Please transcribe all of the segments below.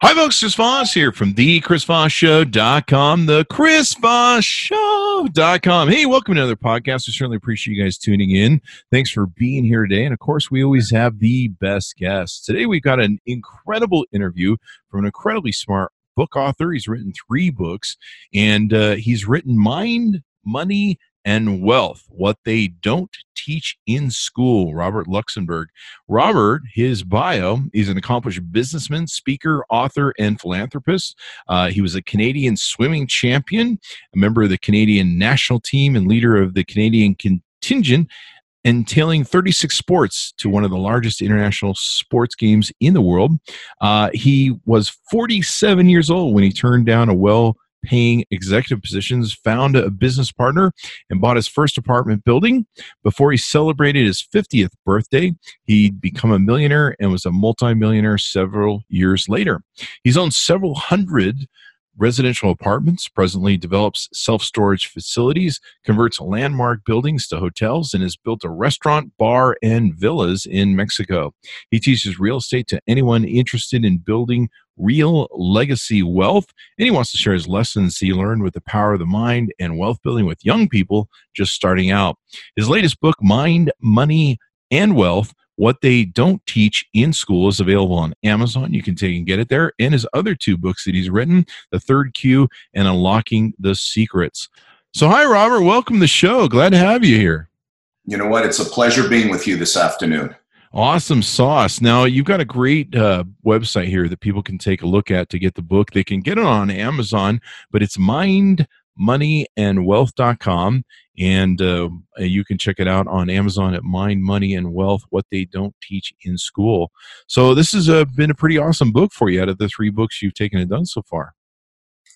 Hi, folks. Chris Voss here from the ChrisVossShow.com, the ChrisVossShow.com. Hey, welcome to another podcast. We certainly appreciate you guys tuning in. Thanks for being here today. And of course, we always have the best guests. Today, we've got an incredible interview from an incredibly smart book author. He's written three books, and uh, he's written Mind, Money, and wealth, what they don't teach in school. Robert Luxenberg. Robert, his bio, he's an accomplished businessman, speaker, author, and philanthropist. Uh, he was a Canadian swimming champion, a member of the Canadian national team, and leader of the Canadian contingent entailing 36 sports to one of the largest international sports games in the world. Uh, he was 47 years old when he turned down a well paying executive positions, found a business partner, and bought his first apartment building. Before he celebrated his 50th birthday, he'd become a millionaire and was a multimillionaire several years later. He's owned several hundred residential apartments, presently develops self storage facilities, converts landmark buildings to hotels, and has built a restaurant, bar, and villas in Mexico. He teaches real estate to anyone interested in building real legacy wealth, and he wants to share his lessons he learned with the power of the mind and wealth building with young people just starting out. His latest book, Mind, Money, and Wealth what They Don't Teach in School is available on Amazon. You can take and get it there. And his other two books that he's written, The Third Cue and Unlocking the Secrets. So, hi, Robert. Welcome to the show. Glad to have you here. You know what? It's a pleasure being with you this afternoon. Awesome sauce. Now, you've got a great uh, website here that people can take a look at to get the book. They can get it on Amazon, but it's mindmoneyandwealth.com. And uh, you can check it out on Amazon at Mind, Money, and Wealth What They Don't Teach in School. So, this has uh, been a pretty awesome book for you out of the three books you've taken and done so far.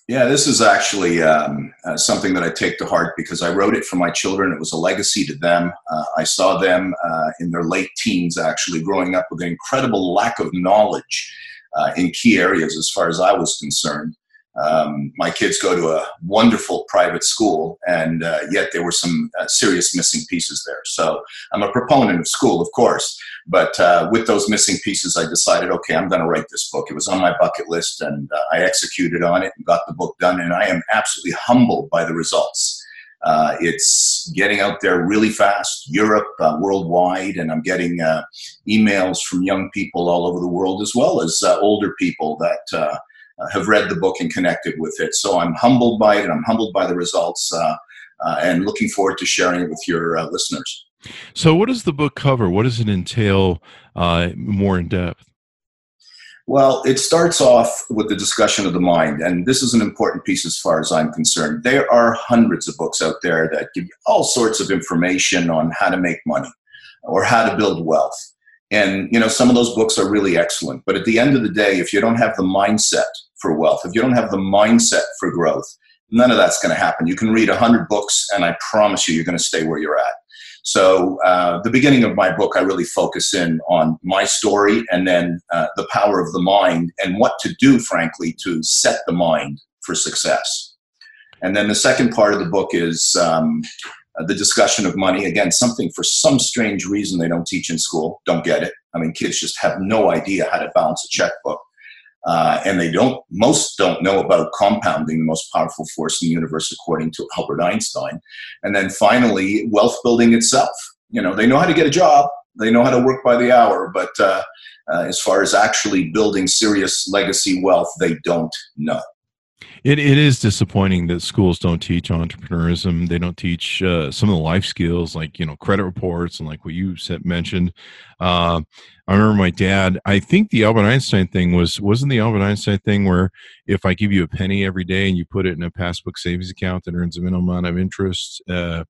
Yeah, this is actually um, uh, something that I take to heart because I wrote it for my children. It was a legacy to them. Uh, I saw them uh, in their late teens actually growing up with an incredible lack of knowledge uh, in key areas as far as I was concerned. Um, my kids go to a wonderful private school, and uh, yet there were some uh, serious missing pieces there. So I'm a proponent of school, of course, but uh, with those missing pieces, I decided, okay, I'm going to write this book. It was on my bucket list, and uh, I executed on it and got the book done. And I am absolutely humbled by the results. Uh, it's getting out there really fast, Europe, uh, worldwide, and I'm getting emails from young people all over the world as well as older people that uh, have read the book and connected with it. So I'm humbled by it. And I'm humbled by the results uh, uh, and looking forward to sharing it with your listeners. So, what does the book cover? What does it entail more in depth? Well, it starts off with the discussion of the mind, and this is an important piece as far as I'm concerned. There are hundreds of books out there that give you all sorts of information on how to make money or how to build wealth. And you know, some of those books are really excellent, but at the end of the day, if you don't have the mindset for wealth, if you don't have the mindset for growth, none of that's going to happen. You can read 100 books, and I promise you, you're going to stay where you're at. So, uh, the beginning of my book, I really focus in on my story and then uh, the power of the mind and what to do, frankly, to set the mind for success. And then the second part of the book is um, the discussion of money. Again, something for some strange reason they don't teach in school. Don't get it. I mean, kids just have no idea how to balance a checkbook. Uh, and they don't, most don't know about compounding, the most powerful force in the universe, according to Albert Einstein. And then finally, wealth building itself. You know, they know how to get a job, they know how to work by the hour, but uh, uh, as far as actually building serious legacy wealth, they don't know. It, it is disappointing that schools don't teach entrepreneurism. They don't teach uh, some of the life skills like you know credit reports and like what you said, mentioned. Uh, I remember my dad. I think the Albert Einstein thing was wasn't the Albert Einstein thing where if I give you a penny every day and you put it in a passbook savings account that earns a minimum amount of interest, uh,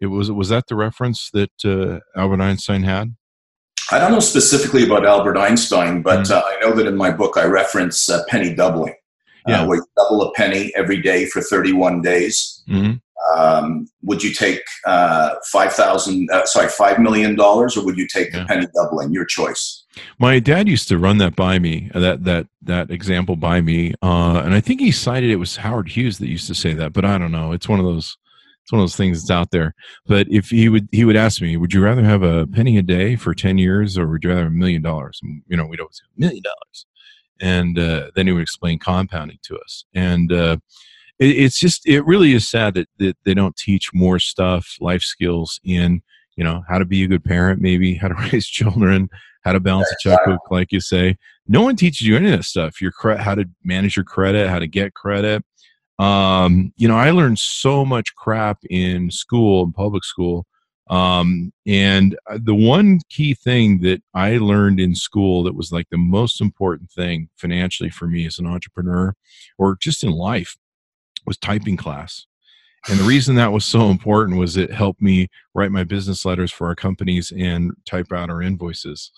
it was was that the reference that uh, Albert Einstein had? I don't know specifically about Albert Einstein, but mm-hmm. uh, I know that in my book I reference uh, penny doubling yeah. uh, where you double a penny every day for 31 days. Mm-hmm. Um, would you take uh, five thousand? Uh, sorry, five million dollars, or would you take yeah. the penny doubling? Your choice. My dad used to run that by me. Uh, that that that example by me, uh, and I think he cited it was Howard Hughes that used to say that, but I don't know. It's one of those. It's one of those things that's out there. But if he would, he would ask me, "Would you rather have a penny a day for ten years, or would you rather have a million dollars?" You know, we'd always say million dollars and uh, then he would explain compounding to us. And uh, it, it's just it really is sad that, that they don't teach more stuff, life skills in you know how to be a good parent, maybe how to raise children, how to balance a checkbook, like you say. No one teaches you any of that stuff. Your cre- how to manage your credit, how to get credit. Um, you know, I learned so much crap in school, in public school. Um, and uh, the one key thing that I learned in school that was like the most important thing financially for me as an entrepreneur or just in life was typing class. And the reason that was so important was it helped me write my business letters for our companies and type out our invoices.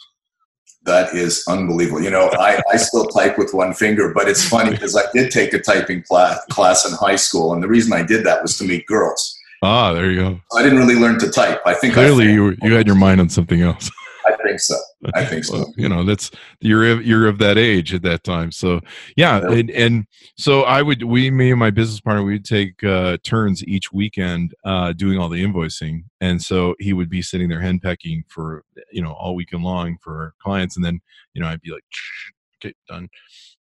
That is unbelievable. You know, I, I still type with one finger, but it's funny because I did take a typing class, class in high school. And the reason I did that was to meet girls. Ah, there you go. I didn't really learn to type. I think clearly I you you had your mind on something else. I think so. I think so. Well, you know, that's you're you're of that age at that time. So yeah, yeah. And, and so I would we me and my business partner we'd take uh, turns each weekend uh, doing all the invoicing, and so he would be sitting there henpecking for you know all weekend long for clients, and then you know I'd be like, okay, done.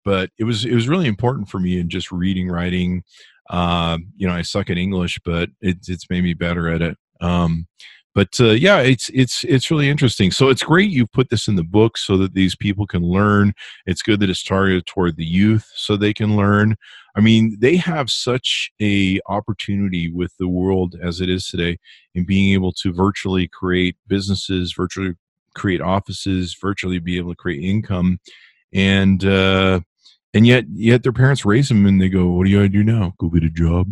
But it was it was really important for me in just reading, writing. Uh, you know, I suck at English, but it's it's made me better at it. Um, but uh, yeah, it's it's it's really interesting. So it's great you put this in the book so that these people can learn. It's good that it's targeted toward the youth so they can learn. I mean, they have such a opportunity with the world as it is today in being able to virtually create businesses, virtually create offices, virtually be able to create income, and uh, and yet yet their parents raise them and they go, "What do you gotta do now? Go get a job."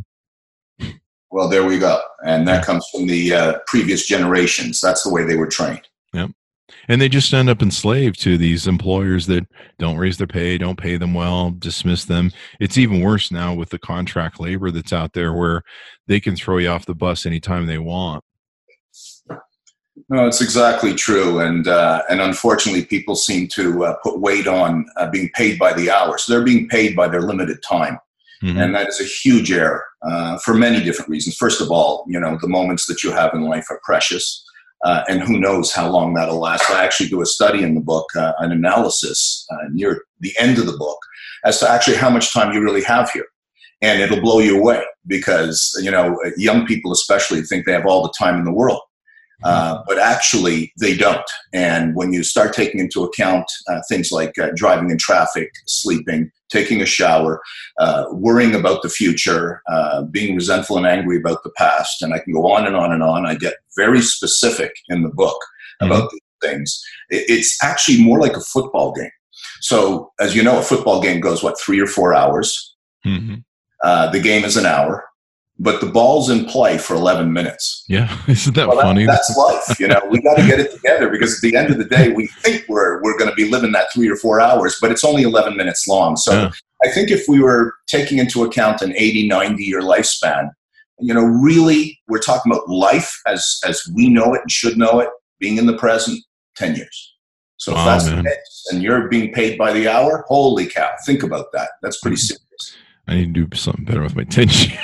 Well, there we go. And that yeah. comes from the uh, previous generations. That's the way they were trained. Yep. And they just end up enslaved to these employers that don't raise their pay, don't pay them well, dismiss them. It's even worse now with the contract labor that's out there where they can throw you off the bus anytime they want. No, it's exactly true, and uh, and unfortunately, people seem to uh, put weight on uh, being paid by the hour. So they're being paid by their limited time, mm-hmm. and that is a huge error uh, for many different reasons. First of all, you know, the moments that you have in life are precious, uh, and who knows how long that'll last. I actually do a study in the book, uh, an analysis uh, near the end of the book, as to actually how much time you really have here. And it'll blow you away because, you know, young people especially think they have all the time in the world. Uh, but actually, they don't. And when you start taking into account uh, things like uh, driving in traffic, sleeping, taking a shower, uh, worrying about the future, uh, being resentful and angry about the past, and I can go on and on and on. I get very specific in the book mm-hmm. about these things. It's actually more like a football game. So, as you know, a football game goes, what, three or four hours? Mm-hmm. Uh, the game is an hour but the ball's in play for 11 minutes. Yeah, isn't that well, funny? That, that's life. You know, we got to get it together because at the end of the day, we think we're we're going to be living that three or four hours, but it's only 11 minutes long. So yeah. I think if we were taking into account an 80, 90 year lifespan, you know, really, we're talking about life as as we know it and should know it, being in the present, 10 years. So if that's man. the case, and you're being paid by the hour, holy cow! Think about that. That's pretty serious. I need to do something better with my tension.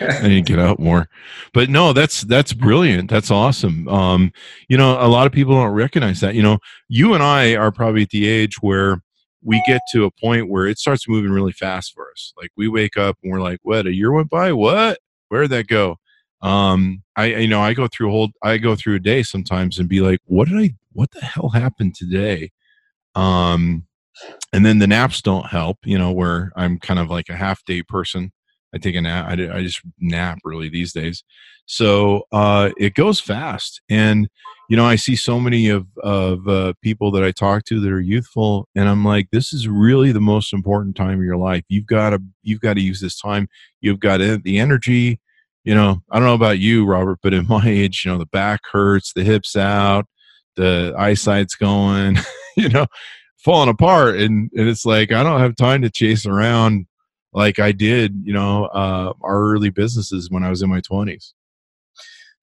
I need to get out more. But no, that's that's brilliant. That's awesome. Um, you know, a lot of people don't recognize that. You know, you and I are probably at the age where we get to a point where it starts moving really fast for us. Like we wake up and we're like, "What? A year went by? What? Where'd that go?" Um, I you know I go through a whole I go through a day sometimes and be like, "What did I? What the hell happened today?" Um, and then the naps don't help you know where i'm kind of like a half day person. I take a nap i, I just nap really these days. So uh, it goes fast. And you know i see so many of of uh, people that i talk to that are youthful and i'm like this is really the most important time of your life. You've got to you've got to use this time. You've got the energy you know i don't know about you robert but at my age you know the back hurts the hips out the eyesight's going you know falling apart and, and it's like i don't have time to chase around like i did you know uh, our early businesses when i was in my 20s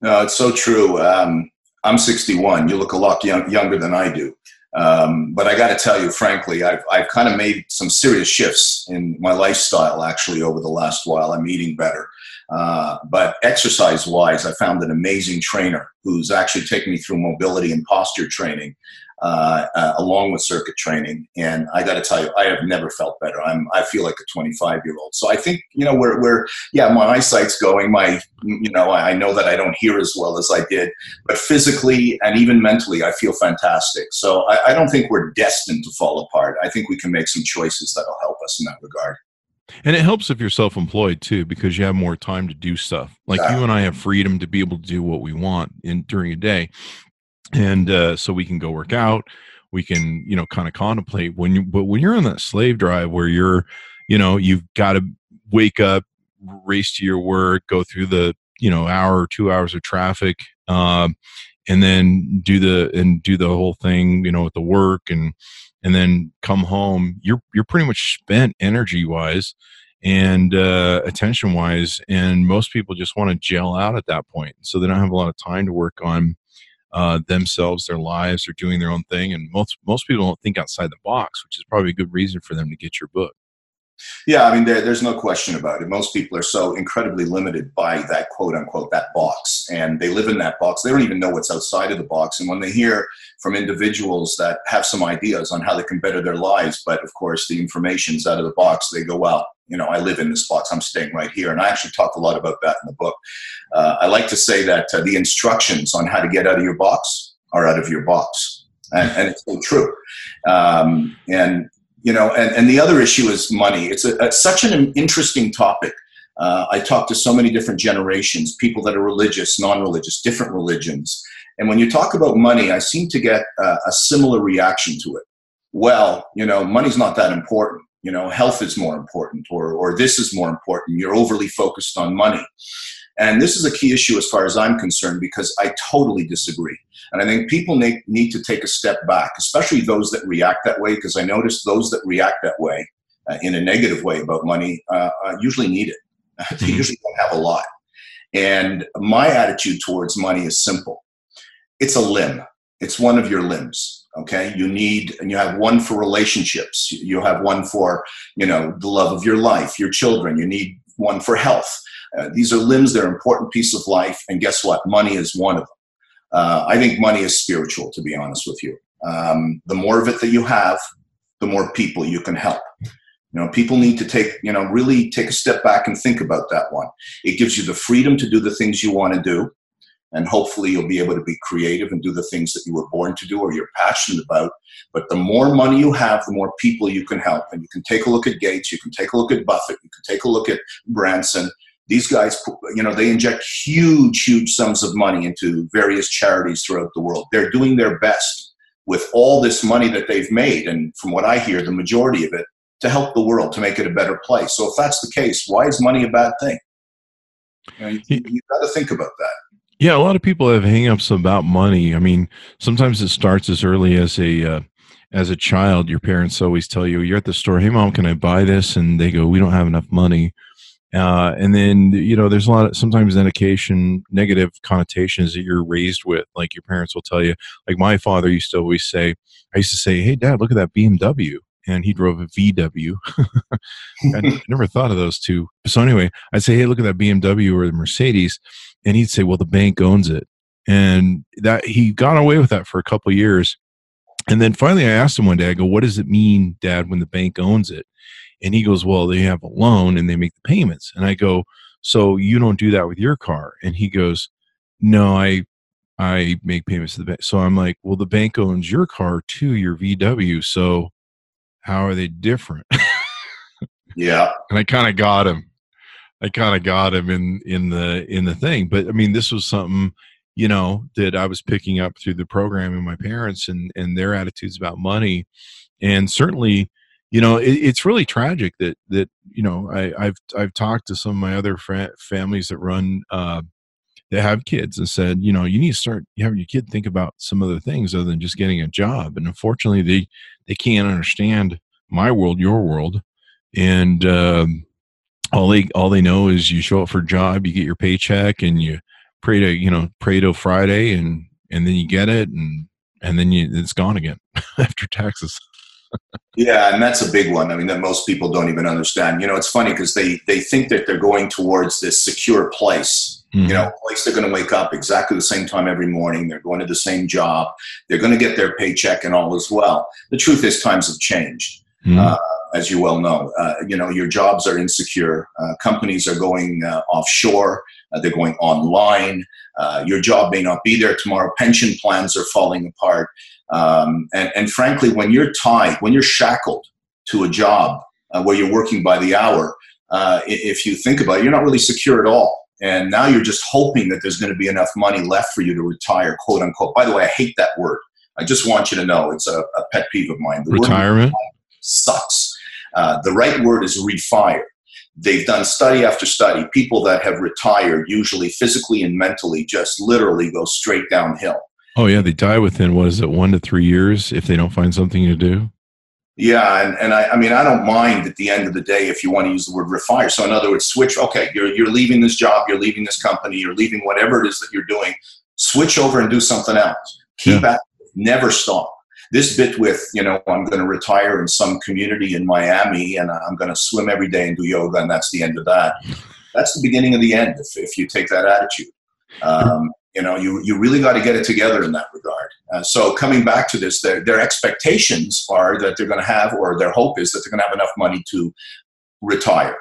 no it's so true um, i'm 61 you look a lot young, younger than i do. Um, but i got to tell you frankly i've, I've kind of made some serious shifts in my lifestyle actually over the last while i'm eating better. Uh, but exercise wise, I found an amazing trainer who's actually taken me through mobility and posture training uh, uh, along with circuit training. And I got to tell you, I have never felt better. I'm, I feel like a 25 year old. So I think, you know, we're, we're, yeah, my eyesight's going. My, you know, I know that I don't hear as well as I did, but physically and even mentally, I feel fantastic. So I, I don't think we're destined to fall apart. I think we can make some choices that'll help us in that regard. And it helps if you're self employed too, because you have more time to do stuff. Like you and I have freedom to be able to do what we want in during a day and uh, so we can go work out we can you know kind of contemplate when you but when you're on that slave drive where you're you know you've got to wake up race to your work go through the you know hour or two hours of traffic um, and then do the and do the whole thing you know with the work and and then come home you're you're pretty much spent energy wise and uh, attention wise and most people just want to gel out at that point so they don't have a lot of time to work on uh, themselves, their lives, they're doing their own thing, and most most people don't think outside the box, which is probably a good reason for them to get your book. Yeah, I mean, there, there's no question about it. Most people are so incredibly limited by that quote unquote that box, and they live in that box. They don't even know what's outside of the box. And when they hear from individuals that have some ideas on how they can better their lives, but of course the information's out of the box, they go, "Well, you know, I live in this box. I'm staying right here." And I actually talk a lot about that in the book. Uh, I like to say that uh, the instructions on how to get out of your box are out of your box, and, and it's so true. Um, and you know, and, and the other issue is money. It's, a, it's such an interesting topic. Uh, I talk to so many different generations, people that are religious, non-religious, different religions, and when you talk about money, I seem to get uh, a similar reaction to it. Well, you know, money's not that important. You know, health is more important, or or this is more important. You're overly focused on money. And this is a key issue as far as I'm concerned because I totally disagree. And I think people need, need to take a step back, especially those that react that way, because I notice those that react that way uh, in a negative way about money uh, uh, usually need it. they mm-hmm. usually don't have a lot. And my attitude towards money is simple it's a limb, it's one of your limbs. Okay, you need, and you have one for relationships. You have one for, you know, the love of your life, your children. You need one for health uh, these are limbs, they're important piece of life, and guess what? Money is one of them. Uh, I think money is spiritual, to be honest with you. Um, the more of it that you have, the more people you can help. You know, people need to take, you know, really take a step back and think about that one. It gives you the freedom to do the things you want to do. And hopefully you'll be able to be creative and do the things that you were born to do or you're passionate about. But the more money you have, the more people you can help. And you can take a look at Gates, you can take a look at Buffett, you can take a look at Branson, these guys, you know, they inject huge, huge sums of money into various charities throughout the world. They're doing their best with all this money that they've made, and from what I hear, the majority of it to help the world to make it a better place. So, if that's the case, why is money a bad thing? You, know, you, you got to think about that. Yeah, a lot of people have hangups about money. I mean, sometimes it starts as early as a uh, as a child. Your parents always tell you, "You're at the store. Hey, mom, can I buy this?" And they go, "We don't have enough money." Uh, and then you know there's a lot of sometimes dedication negative connotations that you're raised with like your parents will tell you like my father used to always say i used to say hey dad look at that bmw and he drove a vw i never thought of those two so anyway i'd say hey look at that bmw or the mercedes and he'd say well the bank owns it and that he got away with that for a couple years and then finally i asked him one day i go what does it mean dad when the bank owns it and he goes, Well, they have a loan and they make the payments. And I go, So you don't do that with your car? And he goes, No, I I make payments to the bank. So I'm like, Well, the bank owns your car too, your VW. So how are they different? yeah. And I kind of got him. I kind of got him in in the in the thing. But I mean, this was something you know that I was picking up through the program and my parents and and their attitudes about money, and certainly you know it, it's really tragic that that you know I, have I've talked to some of my other fr- families that run uh, that have kids and said you know you need to start having your kid think about some other things other than just getting a job and unfortunately they they can't understand my world your world and um, all they all they know is you show up for a job you get your paycheck and you pray to you know pray till friday and and then you get it and and then you, it's gone again after taxes yeah, and that's a big one. I mean, that most people don't even understand. You know, it's funny because they they think that they're going towards this secure place, Mm-hmm. You know, place they're going to wake up exactly the same time every morning. They're going to the same job. They're going to get their paycheck and all as well. The truth is, times have changed. Mm-hmm. Uh, as you well know, uh, you know your jobs are insecure. Uh, companies are going uh, offshore. Uh, they're going online. Uh, your job may not be there tomorrow. Pension plans are falling apart. Um, and, and frankly, when you're tied, when you're shackled to a job where you're working by the hour, if you think about it, you're not really secure at all and now you're just hoping that there's going to be enough money left for you to retire, quote unquote. By the way, I hate that word. I just want you to know it's a, a pet peeve of mine. The Retirement sucks. Uh, the right word is refire. They've done study after study. People that have retired, usually physically and mentally, just literally go straight downhill. Oh yeah, they die within what is it, one to three years if they don't find something to do. Yeah, and, and I, I mean, I don't mind at the end of the day if you want to use the word refire. So, in other words, switch, okay, you're, you're leaving this job, you're leaving this company, you're leaving whatever it is that you're doing, switch over and do something else. Keep yeah. at never stop. This bit with, you know, I'm going to retire in some community in Miami and I'm going to swim every day and do yoga, and that's the end of that. That's the beginning of the end if, if you take that attitude. Um, you know, you, you really got to get it together in that regard. Uh, so coming back to this, their, their expectations are that they're going to have, or their hope is that they're going to have enough money to retire.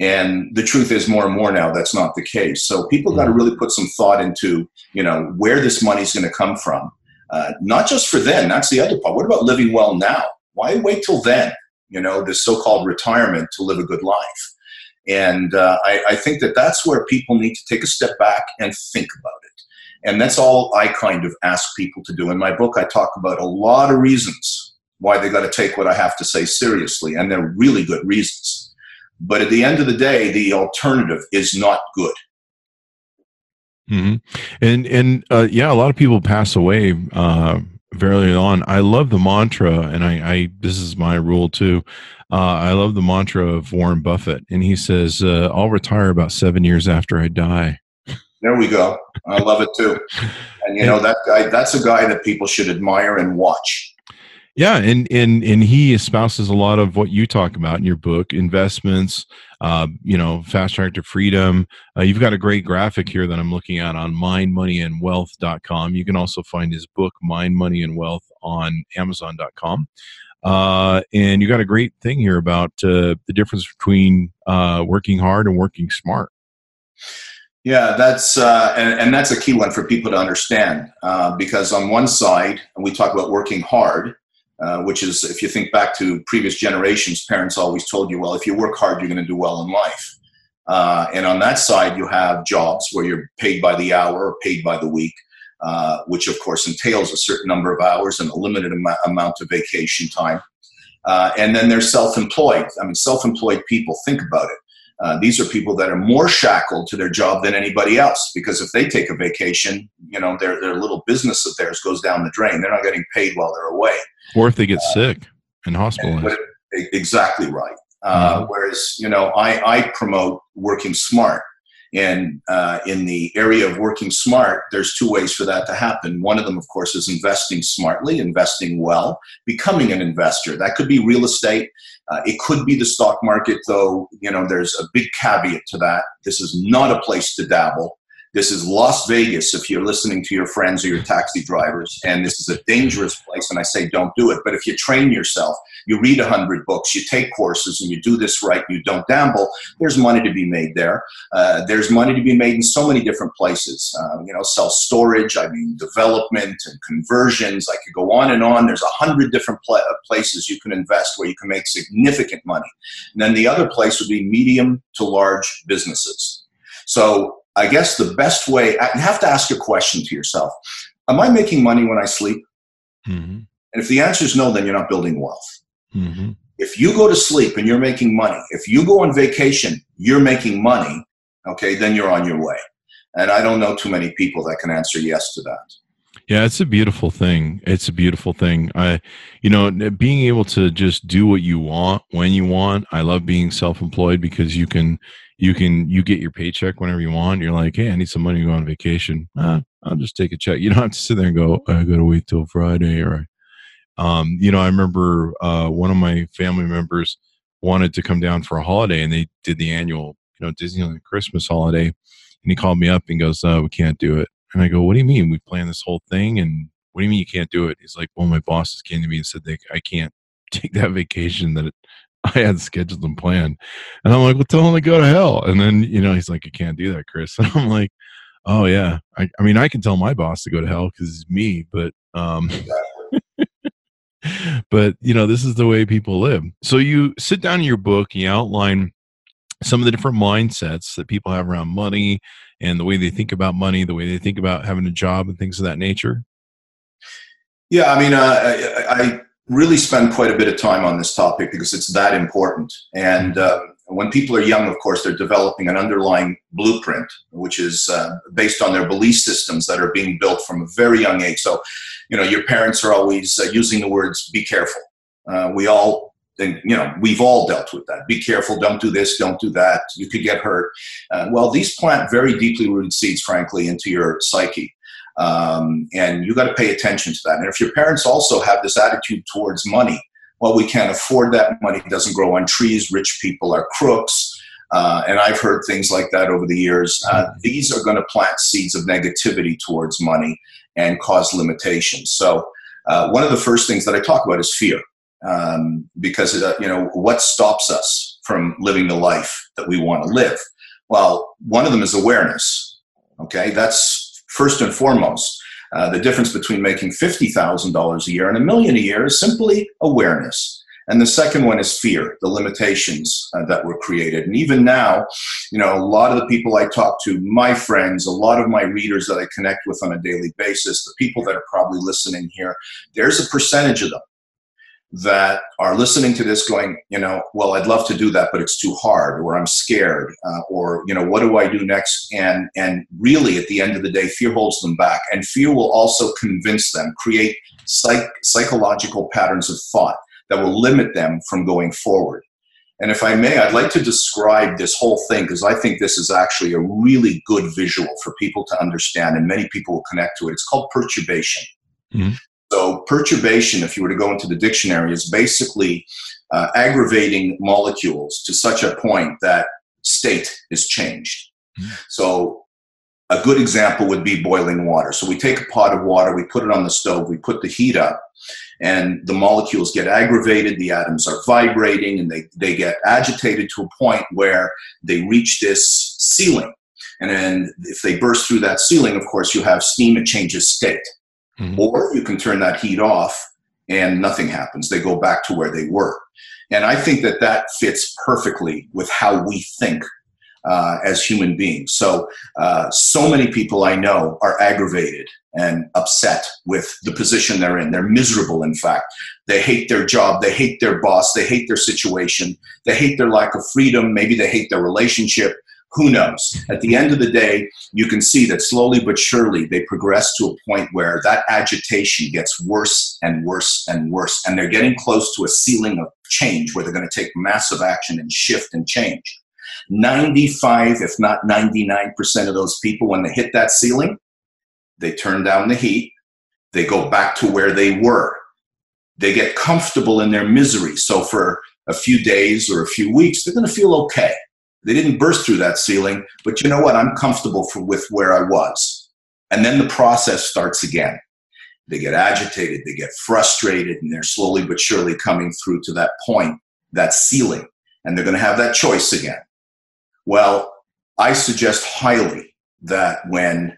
And the truth is, more and more now, that's not the case. So people got to mm-hmm. really put some thought into, you know, where this money's going to come from. Uh, not just for then. That's the other part. What about living well now? Why wait till then? You know, this so-called retirement to live a good life. And uh, I, I think that that's where people need to take a step back and think about it. And that's all I kind of ask people to do. In my book, I talk about a lot of reasons why they got to take what I have to say seriously, and they're really good reasons. But at the end of the day, the alternative is not good. Mm-hmm. And and uh, yeah, a lot of people pass away uh, very early on. I love the mantra, and I, I this is my rule too. Uh, I love the mantra of Warren Buffett, and he says, uh, "I'll retire about seven years after I die." There we go. I love it too. And you know that guy. That's a guy that people should admire and watch. Yeah, and and and he espouses a lot of what you talk about in your book: investments, uh, you know, fast track to freedom. Uh, you've got a great graphic here that I'm looking at on mindmoneyandwealth.com. You can also find his book, Mind, Money, and Wealth, on Amazon.com. Uh, and you got a great thing here about uh, the difference between uh, working hard and working smart. Yeah, that's uh, and, and, that's a key one for people to understand uh, because on one side, we talk about working hard, uh, which is if you think back to previous generations, parents always told you, well, if you work hard, you're going to do well in life. Uh, and on that side, you have jobs where you're paid by the hour or paid by the week, uh, which of course entails a certain number of hours and a limited am- amount of vacation time. Uh, and then there's self-employed. I mean, self-employed people. Think about it uh, these are people that are more shackled to their job than anybody else because if they take a vacation, you know, their, their little business of theirs goes down the drain. They're not getting paid while they're away. Or if they get uh, sick and hospitalized. And, exactly right. Uh, mm-hmm. Whereas, you know, I, I promote working smart. And uh, in the area of working smart, there's two ways for that to happen. One of them, of course, is investing smartly, investing well, becoming an investor. That could be real estate. Uh, it could be the stock market, though. You know, there's a big caveat to that. This is not a place to dabble. This is Las Vegas if you're listening to your friends or your taxi drivers, and this is a dangerous place. And I say don't do it. But if you train yourself, you read a hundred books, you take courses, and you do this right, you don't gamble. There's money to be made there. Uh, there's money to be made in so many different places. Uh, you know, self storage. I mean, development and conversions. I could go on and on. There's a hundred different pl- uh, places you can invest where you can make significant money. And then the other place would be medium to large businesses. So I guess the best way, you have to ask a question to yourself Am I making money when I sleep? Mm-hmm. And if the answer is no, then you're not building wealth. Mm-hmm. If you go to sleep and you're making money, if you go on vacation, you're making money, okay, then you're on your way. And I don't know too many people that can answer yes to that. Yeah, it's a beautiful thing. It's a beautiful thing. I, you know, being able to just do what you want when you want. I love being self-employed because you can you can you get your paycheck whenever you want. You're like, hey, I need some money to go on vacation. Ah, I'll just take a check. You don't have to sit there and go, I got to wait till Friday. Or, um, you know, I remember uh, one of my family members wanted to come down for a holiday, and they did the annual, you know, Disneyland Christmas holiday, And he called me up and goes, uh, "We can't do it." And I go, "What do you mean? We planned this whole thing, and what do you mean you can't do it?" He's like, "Well, my bosses came to me and said they I can't take that vacation that I had scheduled and planned." And I'm like, "Well, tell them to go to hell." And then you know he's like, You can't do that, Chris." And I'm like, "Oh yeah, I, I mean I can tell my boss to go to hell because it's me, but um." but you know this is the way people live so you sit down in your book you outline some of the different mindsets that people have around money and the way they think about money the way they think about having a job and things of that nature? Yeah i mean uh, I, I, really spend quite a bit of time on this topic because it's that important. And uh, when people are young of course they're developing an underlying blueprint which is uh, based on their belief systems that are being built from a very young age. So you know your parents are always uh, using the words be careful. Uh, we all and you know we've all dealt with that. Be careful don't do this don't do that you could get hurt. Uh, well these plant very deeply rooted seeds frankly into your psyche. Um, and you got to pay attention to that. And if your parents also have this attitude towards money well we can't afford that money doesn't grow on trees rich people are crooks. Uh, and I've heard things like that over the years. Uh, these are going to plant seeds of negativity towards money and cause limitations. So, uh, one of the first things that I talk about is fear, um, because uh, you know what stops us from living the life that we want to live. Well, one of them is awareness. Okay, that's first and foremost. Uh, the difference between making fifty thousand dollars a year and a million a year is simply awareness. And the second one is fear, the limitations uh, that were created. And even now, you know, a lot of the people I talk to, my friends, a lot of my readers that I connect with on a daily basis, the people that are probably listening here, there's a percentage of them that are listening to this going, you know, well, I'd love to do that, but it's too hard, or I'm scared, uh, or you know, what do I do next? And and really, at the end of the day, fear holds them back, and fear will also convince them, create psych- psychological patterns of thought that will limit them from going forward. And if I may, I'd like to describe this whole thing because I think this is actually a really good visual for people to understand, and many people will connect to it. It's called perturbation. Mm-hmm. So, perturbation, if you were to go into the dictionary, is basically uh, aggravating molecules to such a point that state is changed. Mm-hmm. So, a good example would be boiling water. So, we take a pot of water, we put it on the stove, we put the heat up, and the molecules get aggravated, the atoms are vibrating, and they, they get agitated to a point where they reach this ceiling. And then if they burst through that ceiling, of course, you have steam, it changes state. Mm-hmm. Or you can turn that heat off and nothing happens. They go back to where they were. And I think that that fits perfectly with how we think uh, as human beings. So, uh, so many people I know are aggravated and upset with the position they're in. They're miserable, in fact. They hate their job, they hate their boss, they hate their situation, they hate their lack of freedom, maybe they hate their relationship. Who knows? At the end of the day, you can see that slowly but surely they progress to a point where that agitation gets worse and worse and worse. And they're getting close to a ceiling of change where they're going to take massive action and shift and change. 95, if not 99% of those people, when they hit that ceiling, they turn down the heat, they go back to where they were. They get comfortable in their misery. So for a few days or a few weeks, they're going to feel okay. They didn't burst through that ceiling, but you know what? I'm comfortable for, with where I was. And then the process starts again. They get agitated, they get frustrated, and they're slowly but surely coming through to that point, that ceiling. And they're going to have that choice again. Well, I suggest highly that when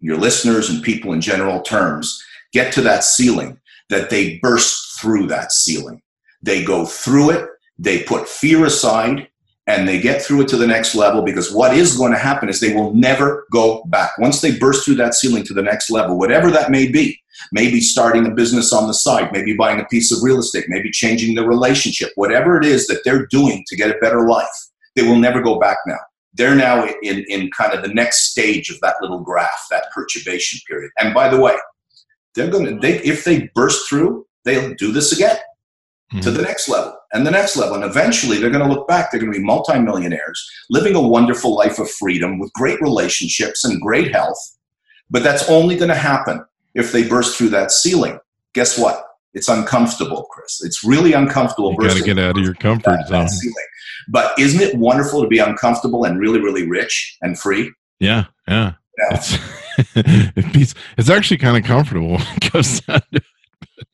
your listeners and people in general terms get to that ceiling, that they burst through that ceiling. They go through it, they put fear aside, and they get through it to the next level because what is going to happen is they will never go back. Once they burst through that ceiling to the next level, whatever that may be, maybe starting a business on the side, maybe buying a piece of real estate, maybe changing the relationship, whatever it is that they're doing to get a better life, they will never go back now. They're now in, in kind of the next stage of that little graph, that perturbation period. And by the way, they're going to, they, if they burst through, they'll do this again mm-hmm. to the next level and the next level. And eventually they're going to look back, they're going to be multimillionaires, living a wonderful life of freedom with great relationships and great health. But that's only going to happen if they burst through that ceiling. Guess what? It's uncomfortable, Chris. It's really uncomfortable. You got to get out of your comfort zone. But isn't it wonderful to be uncomfortable and really, really rich and free? Yeah, yeah. yeah. It's, it's, it's actually kind of comfortable it goes down to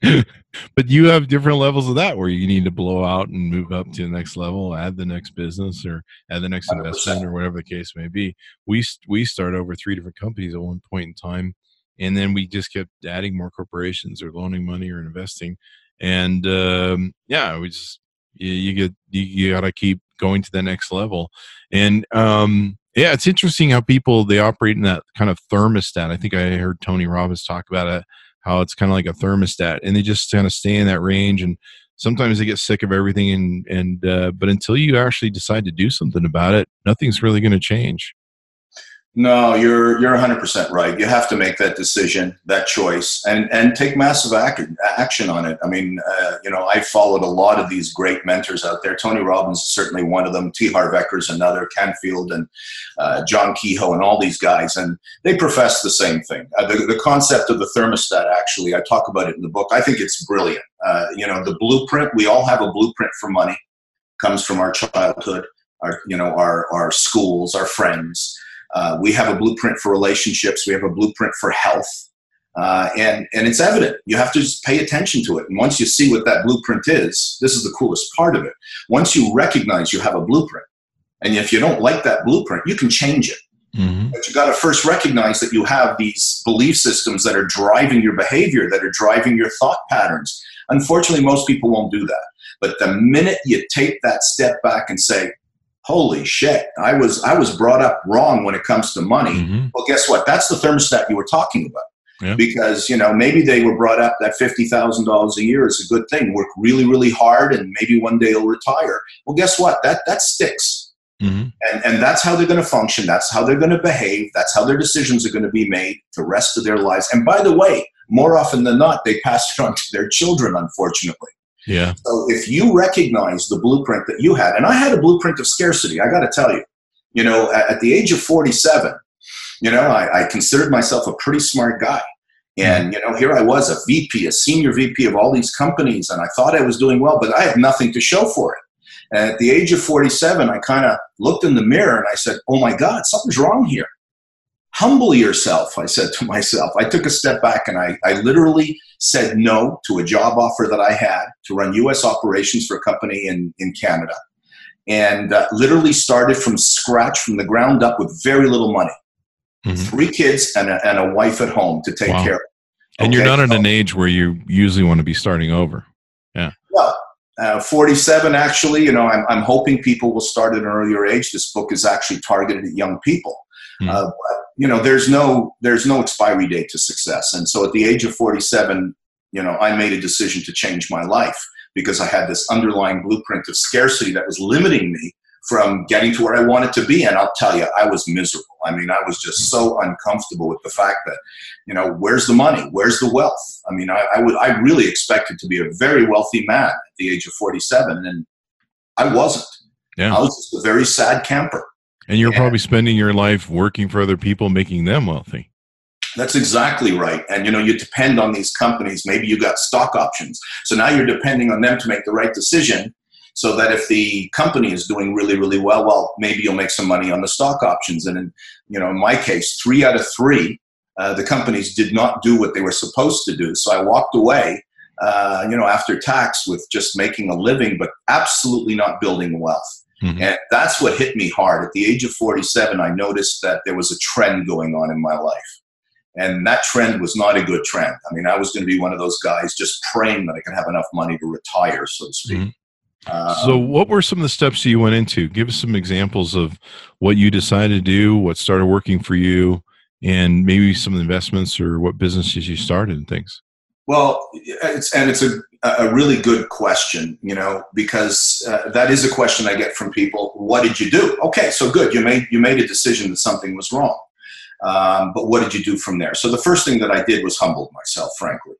it. but you have different levels of that where you need to blow out and move up to the next level, add the next business or add the next 100%. investment or whatever the case may be. We we start over three different companies at one point in time, and then we just kept adding more corporations or loaning money or investing, and um, yeah, we just you, you get you, you got to keep going to the next level, and um, yeah, it's interesting how people they operate in that kind of thermostat. I think I heard Tony Robbins talk about it how it's kind of like a thermostat and they just kind of stay in that range and sometimes they get sick of everything and and uh, but until you actually decide to do something about it nothing's really going to change no, you're you're 100% right. You have to make that decision, that choice, and and take massive action action on it. I mean, uh, you know, I followed a lot of these great mentors out there. Tony Robbins is certainly one of them. T. Harv Eker's another. Canfield and uh, John Kehoe and all these guys, and they profess the same thing. Uh, the, the concept of the thermostat, actually, I talk about it in the book. I think it's brilliant. Uh, you know, the blueprint. We all have a blueprint for money. Comes from our childhood, our you know our our schools, our friends uh, we have a blueprint for relationships. We have a blueprint for health. Uh, and, and it's evident. You have to just pay attention to it. And once you see what that blueprint is, this is the coolest part of it. Once you recognize you have a blueprint, and if you don't like that blueprint, you can change it. Mm-hmm. But you got to first recognize that you have these belief systems that are driving your behavior, that are driving your thought patterns. Unfortunately, most people won't do that. But the minute you take that step back and say, holy shit. I was i was brought up wrong when it comes to money. Mm-hmm. well guess what? That's the thermostat you were talking about. Yeah. because you know maybe they were brought up that $50000 a year is a good thing. Work really really hard and maybe one day you'll retire. Well guess what? That that sticks. Mm-hmm. and, and that's how they're going to function. That's how they're going to behave. That's how their decisions are going to be made the rest of their lives. And by the way more often than not they pass it on to their children unfortunately yeah. So if you recognize the blueprint that you had, and I had a blueprint of scarcity, I got to tell you, you know, at, at, the age of 47, you know, I, I, considered myself a pretty smart guy. And, mm-hmm. you know, here I was, a VP, a senior VP of all these companies, and I thought I was doing well, but I had nothing to show for it. And at the age of 47, I kind of looked in the mirror and I said, oh my God, something's wrong here. Humble yourself, I said to myself. I took a step back and I, I literally said no to a job offer that I had to run US operations for a company in, in Canada and uh, literally started from scratch, from the ground up with very little money. Mm-hmm. Three kids and a, and a wife at home to take wow. care of. And okay? you're not at an age where you usually want to be starting over. Yeah. Well, uh, 47, actually, you know, I'm, I'm hoping people will start at an earlier age. This book is actually targeted at young people. Mm. Uh, you know, there's no there's no expiry date to success, and so at the age of 47, you know, I made a decision to change my life because I had this underlying blueprint of scarcity that was limiting me from getting to where I wanted to be. And I'll tell you, I was miserable. I mean, I was just so uncomfortable with the fact that, you know, where's the money? Where's the wealth? I mean, I, I would, I really expected to be a very wealthy man at the age of 47, and I wasn't. Yeah. I was just a very sad camper. And you're probably spending your life working for other people, making them wealthy. That's exactly right. And you know, you depend on these companies. Maybe you got stock options. So now you're depending on them to make the right decision so that if the company is doing really, really well, well, maybe you'll make some money on the stock options. And in, you know, in my case, three out of three, uh, the companies did not do what they were supposed to do. So I walked away, uh, you know, after tax with just making a living, but absolutely not building wealth. Mm-hmm. And that's what hit me hard. At the age of 47, I noticed that there was a trend going on in my life. And that trend was not a good trend. I mean, I was going to be one of those guys just praying that I could have enough money to retire, so to speak. Mm-hmm. Um, so, what were some of the steps you went into? Give us some examples of what you decided to do, what started working for you, and maybe some investments or what businesses you started and things. Well, it's, and it's a, a really good question, you know, because uh, that is a question I get from people. What did you do? Okay, so good. You made you made a decision that something was wrong, um, but what did you do from there? So the first thing that I did was humbled myself, frankly.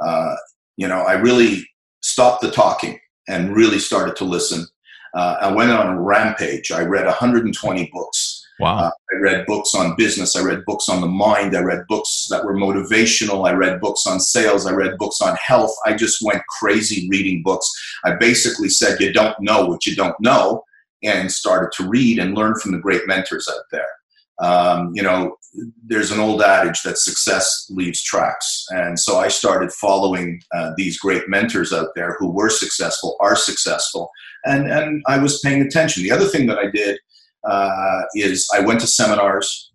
Uh, you know, I really stopped the talking and really started to listen. Uh, I went on a rampage. I read 120 books. Wow. Uh, I read books on business. I read books on the mind. I read books that were motivational. I read books on sales. I read books on health. I just went crazy reading books. I basically said, You don't know what you don't know, and started to read and learn from the great mentors out there. um, you know, there's an old adage that success leaves tracks. And so I started following uh, these great mentors out there who were successful, are successful, and, and I was paying attention. The other thing that I did uh, is I went to seminars,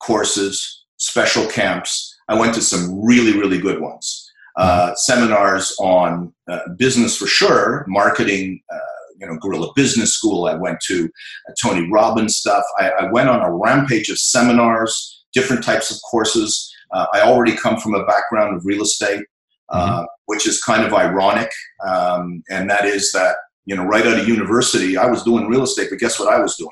courses, special camps. I went to some really, really good ones. Uh, seminars on uh, business for sure, marketing, uh, you know, Guerrilla Business School. I went to uh, Tony Robbins stuff. I, I, went on a rampage of seminars, different types of courses. Uh, I already come from a background of real estate, uh, mm-hmm. which is kind of ironic. Um, and that is that, you know, right out of university, I was doing real estate, but guess what I was doing?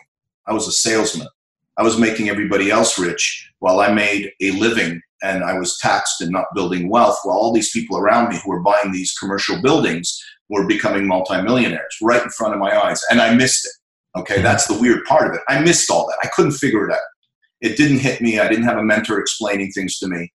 I was a salesman. I was making everybody else rich while I made a living and I was taxed and not building wealth while all these people around me who were buying these commercial buildings were becoming multimillionaires right in front of my eyes. And I missed it. Okay, that's the weird part of it. I missed all that. I couldn't figure it out. It didn't hit me. I didn't have a mentor explaining things to me.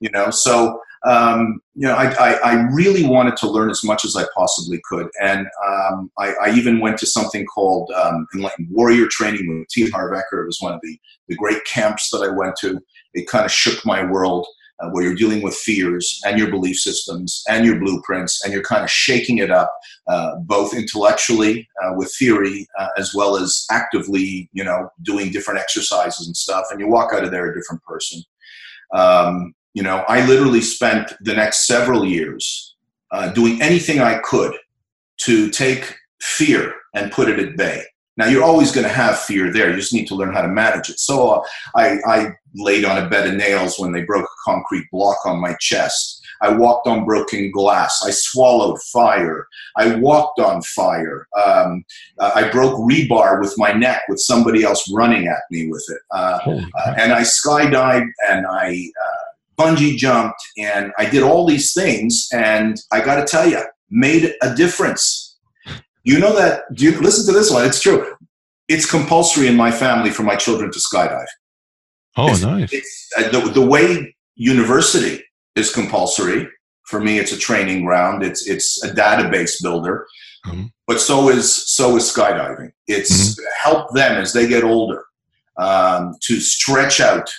You know, so um, you know, I, I, I, really wanted to learn as much as I possibly could, and um, I, I, even went to something called um, Enlightened Warrior Training with T. Harv Eker. It was one of the the great camps that I went to. It kind of shook my world uh, where you're dealing with fears and your belief systems and your blueprints, and you're kind of shaking it up, uh, both intellectually uh, with theory uh, as well as actively, you know, doing different exercises and stuff. And you walk out of there a different person. Um, you know, I literally spent the next several years uh, doing anything I could to take fear and put it at bay. Now, you're always going to have fear there. You just need to learn how to manage it. So uh, I, I laid on a bed of nails when they broke a concrete block on my chest. I walked on broken glass. I swallowed fire. I walked on fire. Um, uh, I broke rebar with my neck with somebody else running at me with it. Uh, uh, and I skydived and I uh, bungee jumped and I did all these things. And I got to tell you, made a difference you know that, do you listen to this one? It's true. It's compulsory in my family for my children to skydive. Oh, it's, nice. It's, uh, the, the way university is compulsory, for me, it's a training ground. It's, it's a database builder. Mm-hmm. But so is so is skydiving. It's mm-hmm. help them as they get older um, to stretch out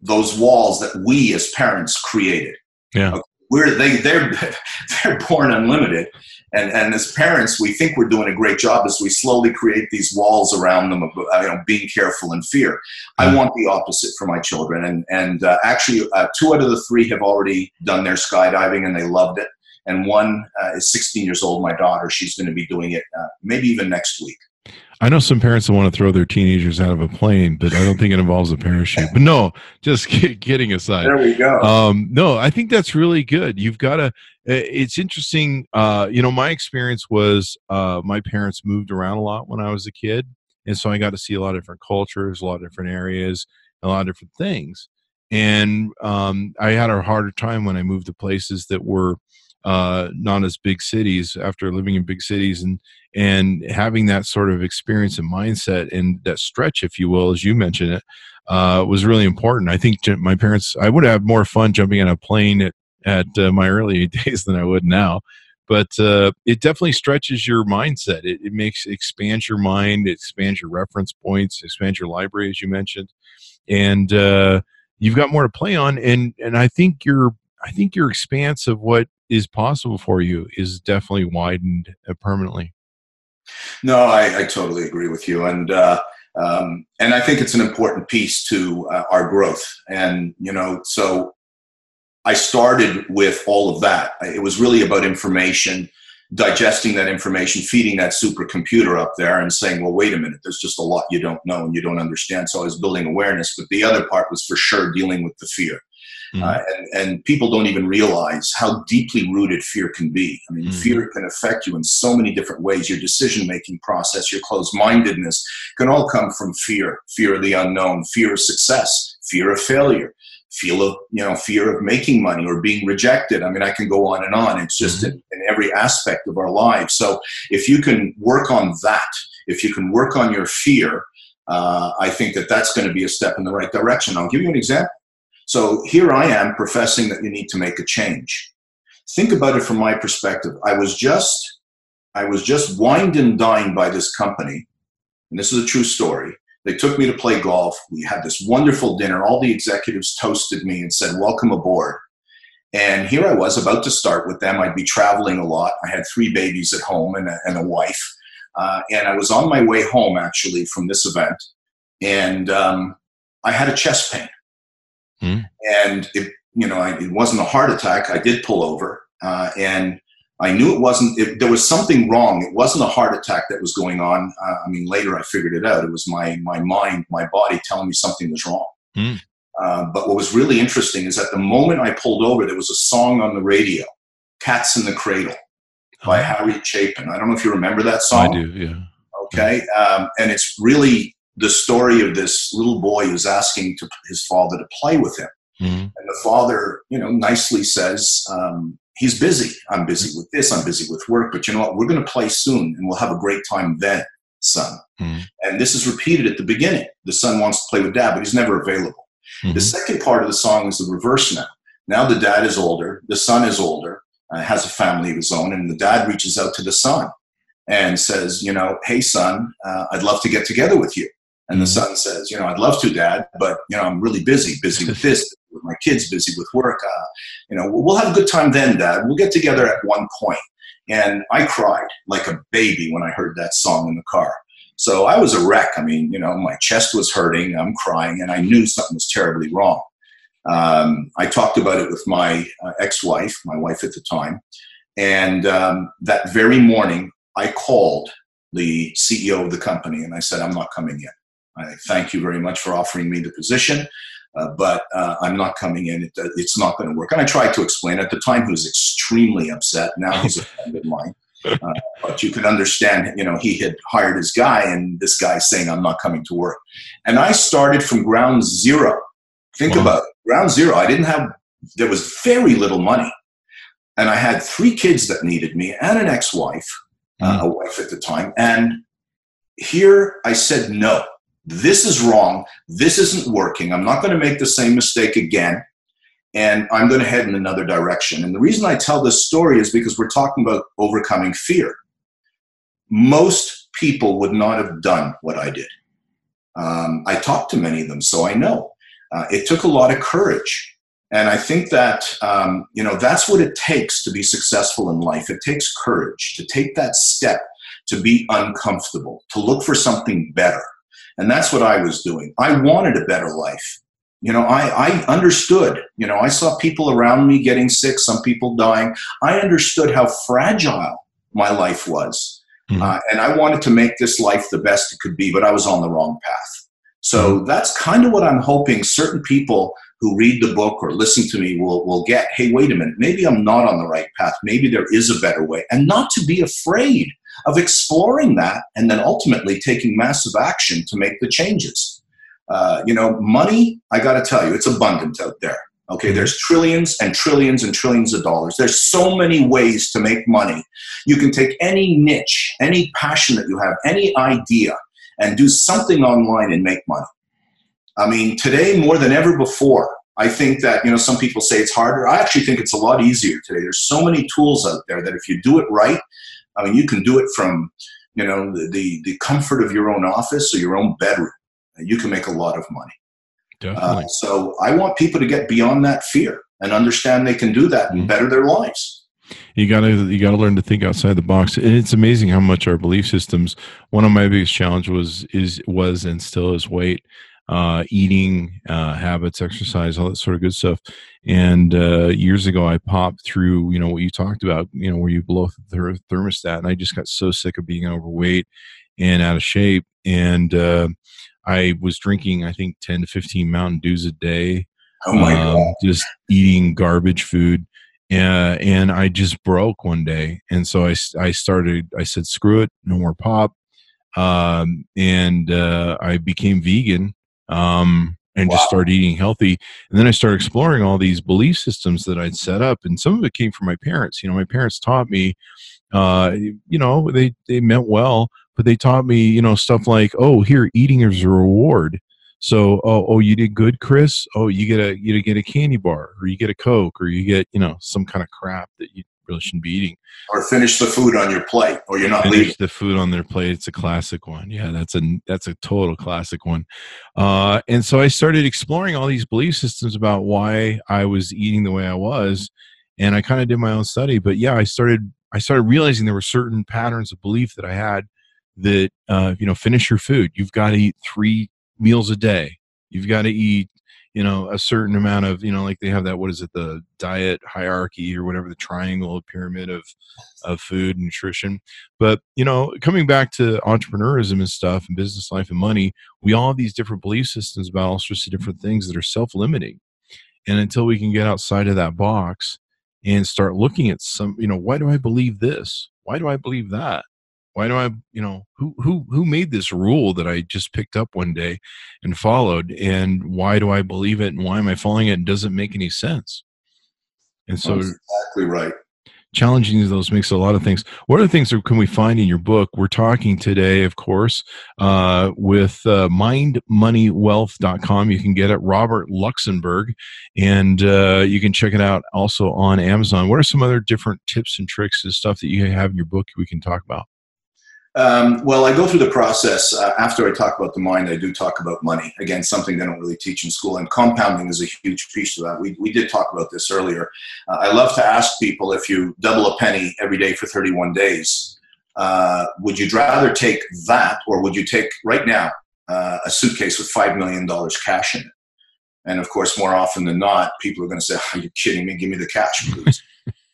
those walls that we as parents created. Yeah. Okay. We're they they're they're born unlimited, and, and as parents, we think we're doing a great job as we slowly create these walls around them of uh, you know, being careful and fear. I want the opposite for my children. And, and uh, actually, uh, two out of the three have already done their skydiving and they loved it. And one uh, is 16 years old, my daughter. She's going to be doing it uh, maybe even next week. I know some parents that want to throw their teenagers out of a plane, but I don't think it involves a parachute. But no, just kidding aside. There we go. Um, no, I think that's really good. You've got to. It's interesting. Uh, you know, my experience was uh, my parents moved around a lot when I was a kid, and so I got to see a lot of different cultures, a lot of different areas, a lot of different things. And um, I had a harder time when I moved to places that were uh, not as big cities after living in big cities and and having that sort of experience and mindset and that stretch if you will as you mentioned it uh, was really important. I think my parents i would have more fun jumping on a plane at, at uh, my early days than i would now but uh, it definitely stretches your mindset. It, it makes expands your mind it expands your reference points expands your library as you mentioned and uh, you've got more to play on and and i think your i think your expanse of what is possible for you is definitely widened uh, permanently. No, I, I, totally agree with you, and uh, um, and I think it's an important piece to uh, our growth. And you know, so I started with all of that. It was really about information, digesting that information, feeding that supercomputer up there, and saying, "Well, wait a minute, there's just a lot you don't know and you don't understand." So I was building awareness, but the other part was for sure dealing with the fear. Mm. Uh, and, and, people don't even realize how deeply rooted fear can be. I mean, mm. fear can affect you in so many different ways. Your decision making process, your closed mindedness can all come from fear fear of the unknown, fear of success, fear of failure. Feel of you know fear of making money or being rejected. I mean, I can go on and on. It's just mm-hmm. in, in every aspect of our lives. So if you can work on that, if you can work on your fear, uh, I think that that's going to be a step in the right direction. I'll give you an example. So here I am professing that you need to make a change. Think about it from my perspective. I was just I was just wined and dined by this company, and this is a true story, They took me to play golf. We had this wonderful dinner. All the executives toasted me and said, Welcome aboard. And here I was about to start with them. I'd be traveling a lot. I had three babies at home and a, and a wife. Uh, and I was on my way home actually from this event. And um, I had a chest pain. Mm. And it, you know, I, it wasn't a heart attack. I did pull over. Uh, and I knew it wasn't, it, there was something wrong. It wasn't a heart attack that was going on. Uh, I mean, later I figured it out. It was my, my mind, my body telling me something was wrong. Mm. Uh, but what was really interesting is at the moment I pulled over, there was a song on the radio, Cats in the Cradle by oh. Harry Chapin. I don't know if you remember that song. I do, yeah. Okay. Um, and it's really the story of this little boy who's asking to, his father to play with him. Mm-hmm. And the father, you know, nicely says, um, he's busy. I'm busy with this. I'm busy with work. But you know what? We're going to play soon, and we'll have a great time then, son. Mm-hmm. And this is repeated at the beginning. The son wants to play with dad, but he's never available. Mm-hmm. The second part of the song is the reverse now. Now the dad is older, the son is older, uh, has a family of his own, and the dad reaches out to the son and says, you know, hey son, uh, I'd love to get together with you. And the son says, you know, I'd love to, dad, but you know, I'm really busy, busy with this, with my kids, busy with work. Uh, you know, we'll have a good time then, dad. We'll get together at one point. And I cried like a baby when I heard that song in the car. So I was a wreck. I mean, you know, my chest was hurting, I'm crying, and I knew something was terribly wrong. Um, I talked about it with my uh, ex wife, my wife at the time. And um, that very morning, I called the CEO of the company and I said, I'm not coming in. I thank you very much for offering me the position, uh, but uh, I'm not coming in. It, uh, it's not going to work. And I tried to explain. At the time, he was extremely upset. Now he's a friend of mine. Uh, but you can understand, you know, he had hired his guy, and this guy saying, "I'm not coming to work." And I started from ground zero. Think wow. about it. ground zero. I didn't have. There was very little money, and I had three kids that needed me, and an ex-wife, mm. a wife at the time. And here I said no. This is wrong. This isn't working. I'm not going to make the same mistake again and I'm going to head in another direction. And the reason I tell this story is because we're talking about overcoming fear. Most people would not have done what I did. Um, I talked to many of them, so I know. Uh, it took a lot of courage. And I think that, um, you know, that's what it takes to be successful in life. It takes courage to take that step to be uncomfortable, to look for something better. And that's what I was doing. I wanted a better life. You know I, I understood you know i saw people around me getting sick some people dying. I understood how fragile my life was. Mm-hmm. uh, and i wanted to make this life the best it could be but i was on the wrong path. So mm-hmm. that's kind of what i'm hoping certain people who read the book or listen to me will, will get. Hey wait a minute. Maybe i'm not on the right path. Maybe there is a better way. And not to be afraid of exploring that and then ultimately taking massive action to make the changes uh, you know, money, I got to tell you, it's abundant out there. Okay, there's trillions and trillions and trillions of dollars. There's so many ways to make money. You can take any niche, any passion that you have, any idea, and do something online and make money. I mean, today more than ever before, I think that, you know, some people say it's harder. I actually think it's a lot easier today. There's so many tools out there that if you do it right, I mean, you can do it from, you know, the, the, the comfort of your own office or your own bedroom you can make a lot of money. Definitely. Uh, so I want people to get beyond that fear and understand they can do that and mm-hmm. better their lives. You gotta you gotta learn to think outside the box. And it's amazing how much our belief systems. One of my biggest challenges was is was and still is weight, uh, eating uh, habits, exercise, all that sort of good stuff. And uh, years ago, I popped through you know what you talked about, you know where you blow the thermostat, and I just got so sick of being overweight and out of shape. And uh, I was drinking, I think, 10 to 15 Mountain Dews a day. Oh my um, God. Just eating garbage food. Uh, and I just broke one day. And so I, I started, I said, screw it, no more pop. Um, and uh, I became vegan um, and wow. just started eating healthy. And then I started exploring all these belief systems that I'd set up. And some of it came from my parents. You know, my parents taught me, uh, you know, they, they meant well, but they taught me, you know, stuff like, oh, here, eating is a reward. So, oh, oh, you did good, Chris. Oh, you get a you get a candy bar, or you get a Coke, or you get you know some kind of crap that you really shouldn't be eating. Or finish the food on your plate, or you're not finish leaving. the food on their plate. It's a classic one. Yeah, that's a that's a total classic one. Uh, and so I started exploring all these belief systems about why I was eating the way I was, and I kind of did my own study. But yeah, I started I started realizing there were certain patterns of belief that I had that uh, you know finish your food. You've got to eat three meals a day. You've got to eat you know a certain amount of you know like they have that what is it the diet hierarchy or whatever the triangle pyramid of of food and nutrition. But you know coming back to entrepreneurism and stuff and business life and money we all have these different belief systems about all sorts of mm-hmm. different things that are self-limiting. And until we can get outside of that box and start looking at some you know why do i believe this? Why do i believe that why do i you know who who who made this rule that i just picked up one day and followed? And why do i believe it? And why am i following it? It doesn't make any sense? And so That's exactly right. challenging those makes a lot of things. What other things can we find in your book? We're talking today of course uh, with uh, mindmoneywealth.com you can get it. Robert Luxenberg and uh, you can check it out also on amazon. What are some other different tips and tricks and stuff that you have in your book we can talk about Um, well, I go through the process. Uh, after I talk about the mind, I do talk about money. Again, something they don't really teach in school, and compounding is a huge piece of that. We, we did talk about this earlier. Uh, I love to ask people if you double a penny every day for 31 days, uh, would you rather take that or would you take right now uh, a suitcase with $5 million cash in it? And of course, more often than not, people are going to say, Are you kidding me? Give me the cash, please.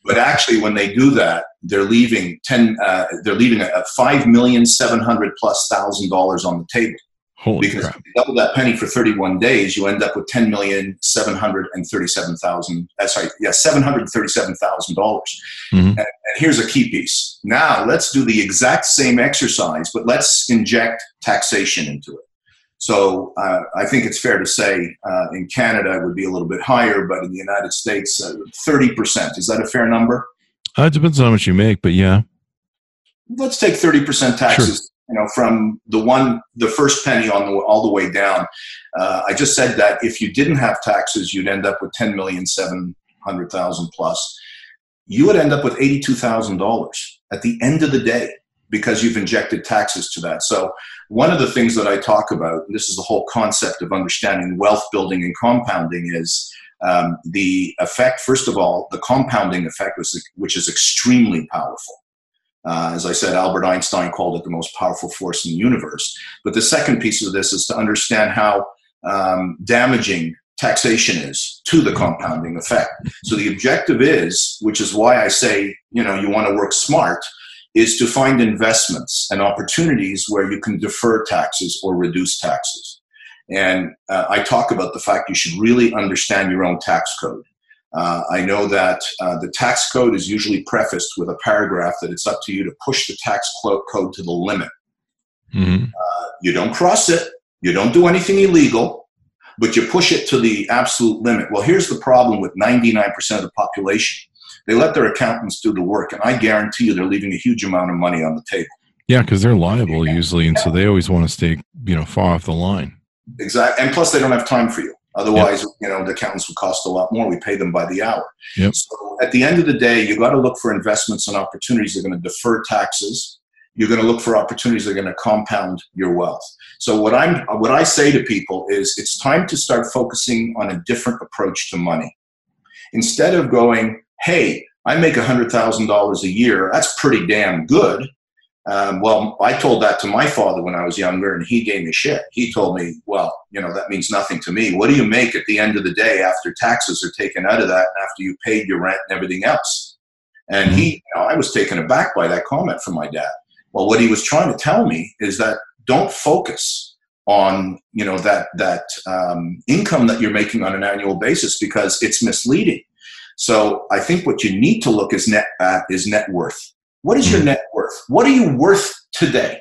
But actually, when they do that, they're leaving ten. Uh, they're leaving a, a five million seven hundred plus thousand dollars on the table. holy because crap if you double that penny for thirty-one days, you end up with ten million seven hundred and thirty-seven thousand. That's right, yeah, seven hundred thirty-seven thousand dollars. Mhm. And, and here's a key piece. Now let's do the exact same exercise, but let's inject taxation into it. So uh, I think it's fair to say uh, in Canada it would be a little bit higher, but in the United States, uh, thirty percent. Is that a fair number? uh, it depends on how much you make but yeah. Let's take 30% taxes you know from the one the first penny on the all the way down. Uh, i just said that if you didn't have taxes you'd end up with 10 million 700,000 plus. You would end up with $82,000 at the end of the day because you've injected taxes to that. So one of the things that i talk about and this is the whole concept of understanding wealth building and compounding is um, the effect first of all the compounding effect which is, which is extremely powerful uh, as I said, Albert Einstein called it the most powerful force in the universe. But the second piece of this is to understand how um, damaging taxation is to the compounding effect. So the objective is, which is why I say, you know, you want to work smart, is to find investments and opportunities where you can defer taxes or reduce taxes. And uh, I talk about the fact you should really understand your own tax code. Uh, I know that uh, the tax code is usually prefaced with a paragraph that it's up to you to push the tax code to the limit. Mhm. Uh, you don't cross it, you don't do anything illegal, but you push it to the absolute limit. Well, here's the problem with 99% of the population they let their accountants do the work, and I guarantee you they're leaving a huge amount of money on the table. yeah because they're liable usually and so they always want to stay you know far off the line Exactly. And plus, they don't have time for you. Otherwise, you know, the accountants would cost a lot more. We pay them by the hour. Yep. So at the end of the day, you got to look for investments and opportunities that are going to defer taxes. You're going to look for opportunities that are going to compound your wealth. So what I'm, what I say to people is, it's time to start focusing on a different approach to money. Instead of going, "Hey, I make hundred thousand dollars a year. That's pretty damn good." Um, well, I told that to my father when I was younger, and he gave me shit. He told me, "Well, you know, that means nothing to me. What do you make at the end of the day after taxes are taken out of that, and after you paid your rent and everything else?" And he, you know, I was taken aback by that comment from my dad. Well, what he was trying to tell me is that don't focus on you know that that um, income that you're making on an annual basis because it's misleading. So I think what you need to look is net at is net worth. What is your net worth? What are you worth today?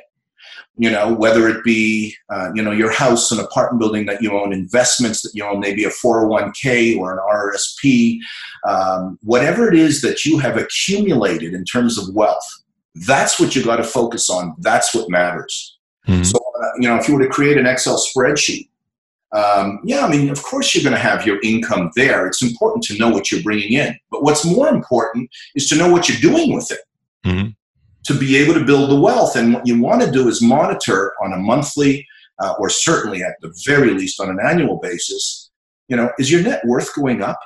You know, whether it be uh, you know your house, an apartment building that you own, investments that you own, maybe a 401k or an RRSP, um, whatever it is that you have accumulated in terms of wealth. That's what you got to focus on. That's what matters. Mhm. So, uh, you know, if you were to create an Excel spreadsheet um, yeah, I mean, of course you're going to have your income there. It's important to know what you're bringing in. But what's more important is to know what you're doing with it mm-hmm. to be able to build the wealth. And what you want to do is monitor on a monthly uh, or certainly at the very least on an annual basis, you know, is your net worth going up?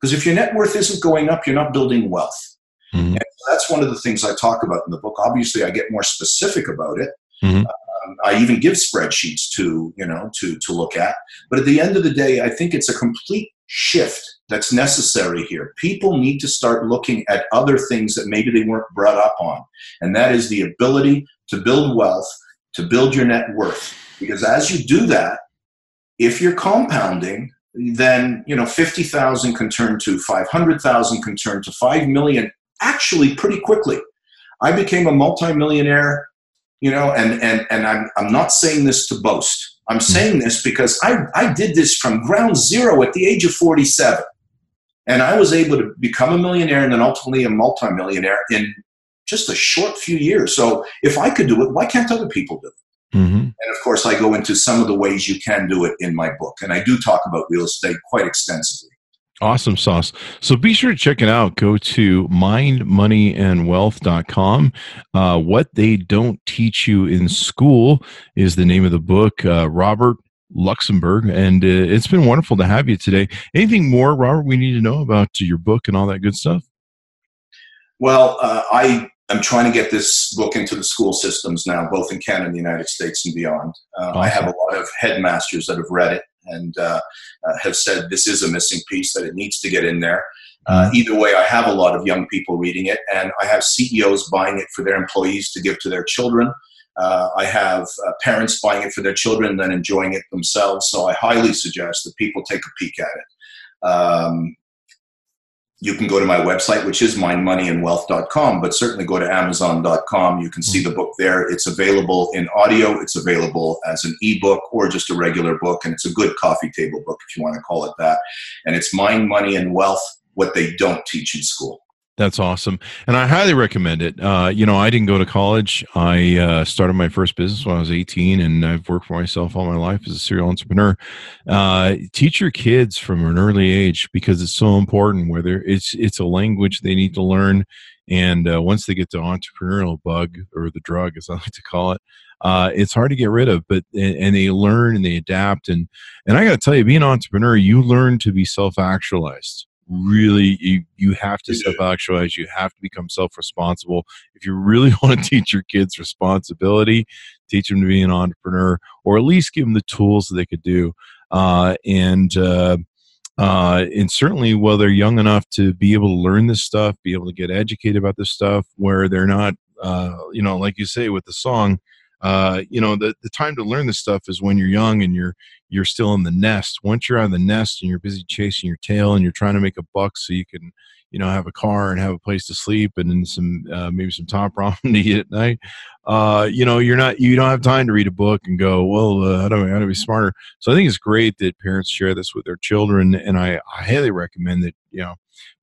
Because if your net worth isn't going up, you're not building wealth. Mm-hmm. And that's one of the things I talk about in the book. Obviously, I get more specific about it. Mm-hmm. Um, Um, I even give spreadsheets to you know to to look at. But at the end of the day, I think it's a complete shift that's necessary here. People need to start looking at other things that maybe they weren't brought up on, and that is the ability to build wealth, to build your net worth. Because as you do that, if you're compounding, then you know 50,000 can turn to 500,000 can turn to 5 million actually pretty quickly. I became a multimillionaire you know and and and i'm, I'm not saying this to boast. I'm hmm. saying this because I, I did this from ground zero at the age of 47 and i was able to become a millionaire and then ultimately a multimillionaire in just a short few years. So if i could do it why can't other people do it? Mm-hmm. and of course i go into some of the ways you can do it in my book. And i do talk about real estate quite extensively Awesome sauce. So be sure to check it out. Go to mindmoneyandwealth.com. Uh, what they don't teach you in school is the name of the book. Uh, Robert Luxenberg. And uh, it's been wonderful to have you today. Anything more, Robert, we need to know about your book and all that good stuff? Well, uh, I am trying to get this book into the school systems now, both in Canada and the United States and beyond. Awesome. Uh, I have a lot of headmasters that have read it and uh, uh, have said this is a missing piece that it needs to get in there. Uh, mm-hmm. either way, I have a lot of young people reading it, and I have CEOs buying it for their employees to give to their children. Uh, I have uh, parents buying it for their children and then enjoying it themselves. So I highly suggest that people take a peek at it. Um, you can go to my website, which is mindmoneyandwealth.com, but certainly go to amazon.com. You can see hmm. the book there. It's available in audio, it's available as an ebook or just a regular book, and it's a good coffee table book if you want to call it that. And it's Mind, Money, and Wealth What They Don't Teach in School. That's awesome, and I highly recommend it. Uh, you know, I didn't go to college. I uh, started my first business when I was 18, and I've worked for myself all my life as a serial entrepreneur. Uh, teach your kids from an early age because it's so important. Whether it's it's a language they need to learn, and uh, once they get the entrepreneurial bug or the drug, as I like to call it, uh, it's hard to get rid of. But and they learn and they adapt, and and I got to tell you, being an entrepreneur, you learn to be self actualized really you you have to self actualize you have to become self responsible if you really want to teach your kids responsibility teach them to be an entrepreneur or at least give them the tools that they could do. Uh, and uh, uh, and certainly while they're young enough to be able to learn this stuff be able to get educated about this stuff where they're not uh, you know like you say with the song uh, you know the, the time to learn this stuff is when you're young and you're you're still in the nest. Once you're out of the nest and you're busy chasing your tail and you're trying to make a buck so you can you know have a car and have a place to sleep and then some uh, maybe some top ramen to eat at night uh, you know you're not you don't have time to read a book and go well uh, how do i how do be smarter? So i think it's great that parents share this with their children and i, I highly recommend that you know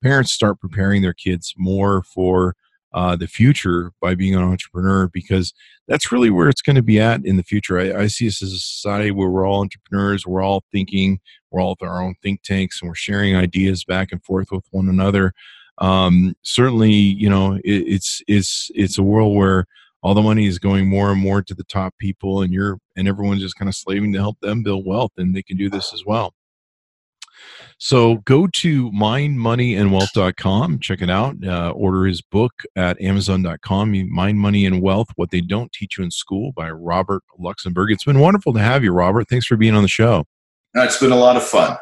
parents start preparing their kids more for uh, the future by being an entrepreneur because that's really where it's going to be at in the future. I, I, see us as a society where we're all entrepreneurs, we're all thinking, we're all our own think tanks, and we're sharing ideas back and forth with one another. Um, certainly, you know, it, it's it's it's a world where all the money is going more and more to the top people, and you're and everyone's just kind of slaving to help them build wealth, and they can do this as well. So go to mindmoneyandwealth.com, check it out, uh, order his book at amazon.com, Mind, Money, and Wealth What They Don't Teach You in School by Robert Luxenberg. It's been wonderful to have you, Robert. Thanks for being on the show. It's been a lot of fun.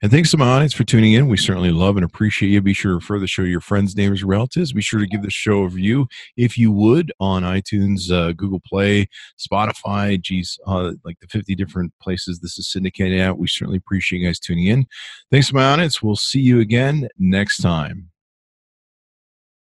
And thanks to my audience for tuning in. We certainly love and appreciate you. Be sure to refer the show to your friends, neighbors, relatives. Be sure to give the show a review if you would on iTunes, uh, Google Play, Spotify, geez, uh, like the 50 different places this is syndicated at. We certainly appreciate you guys tuning in. Thanks to my audience. We'll see you again next time.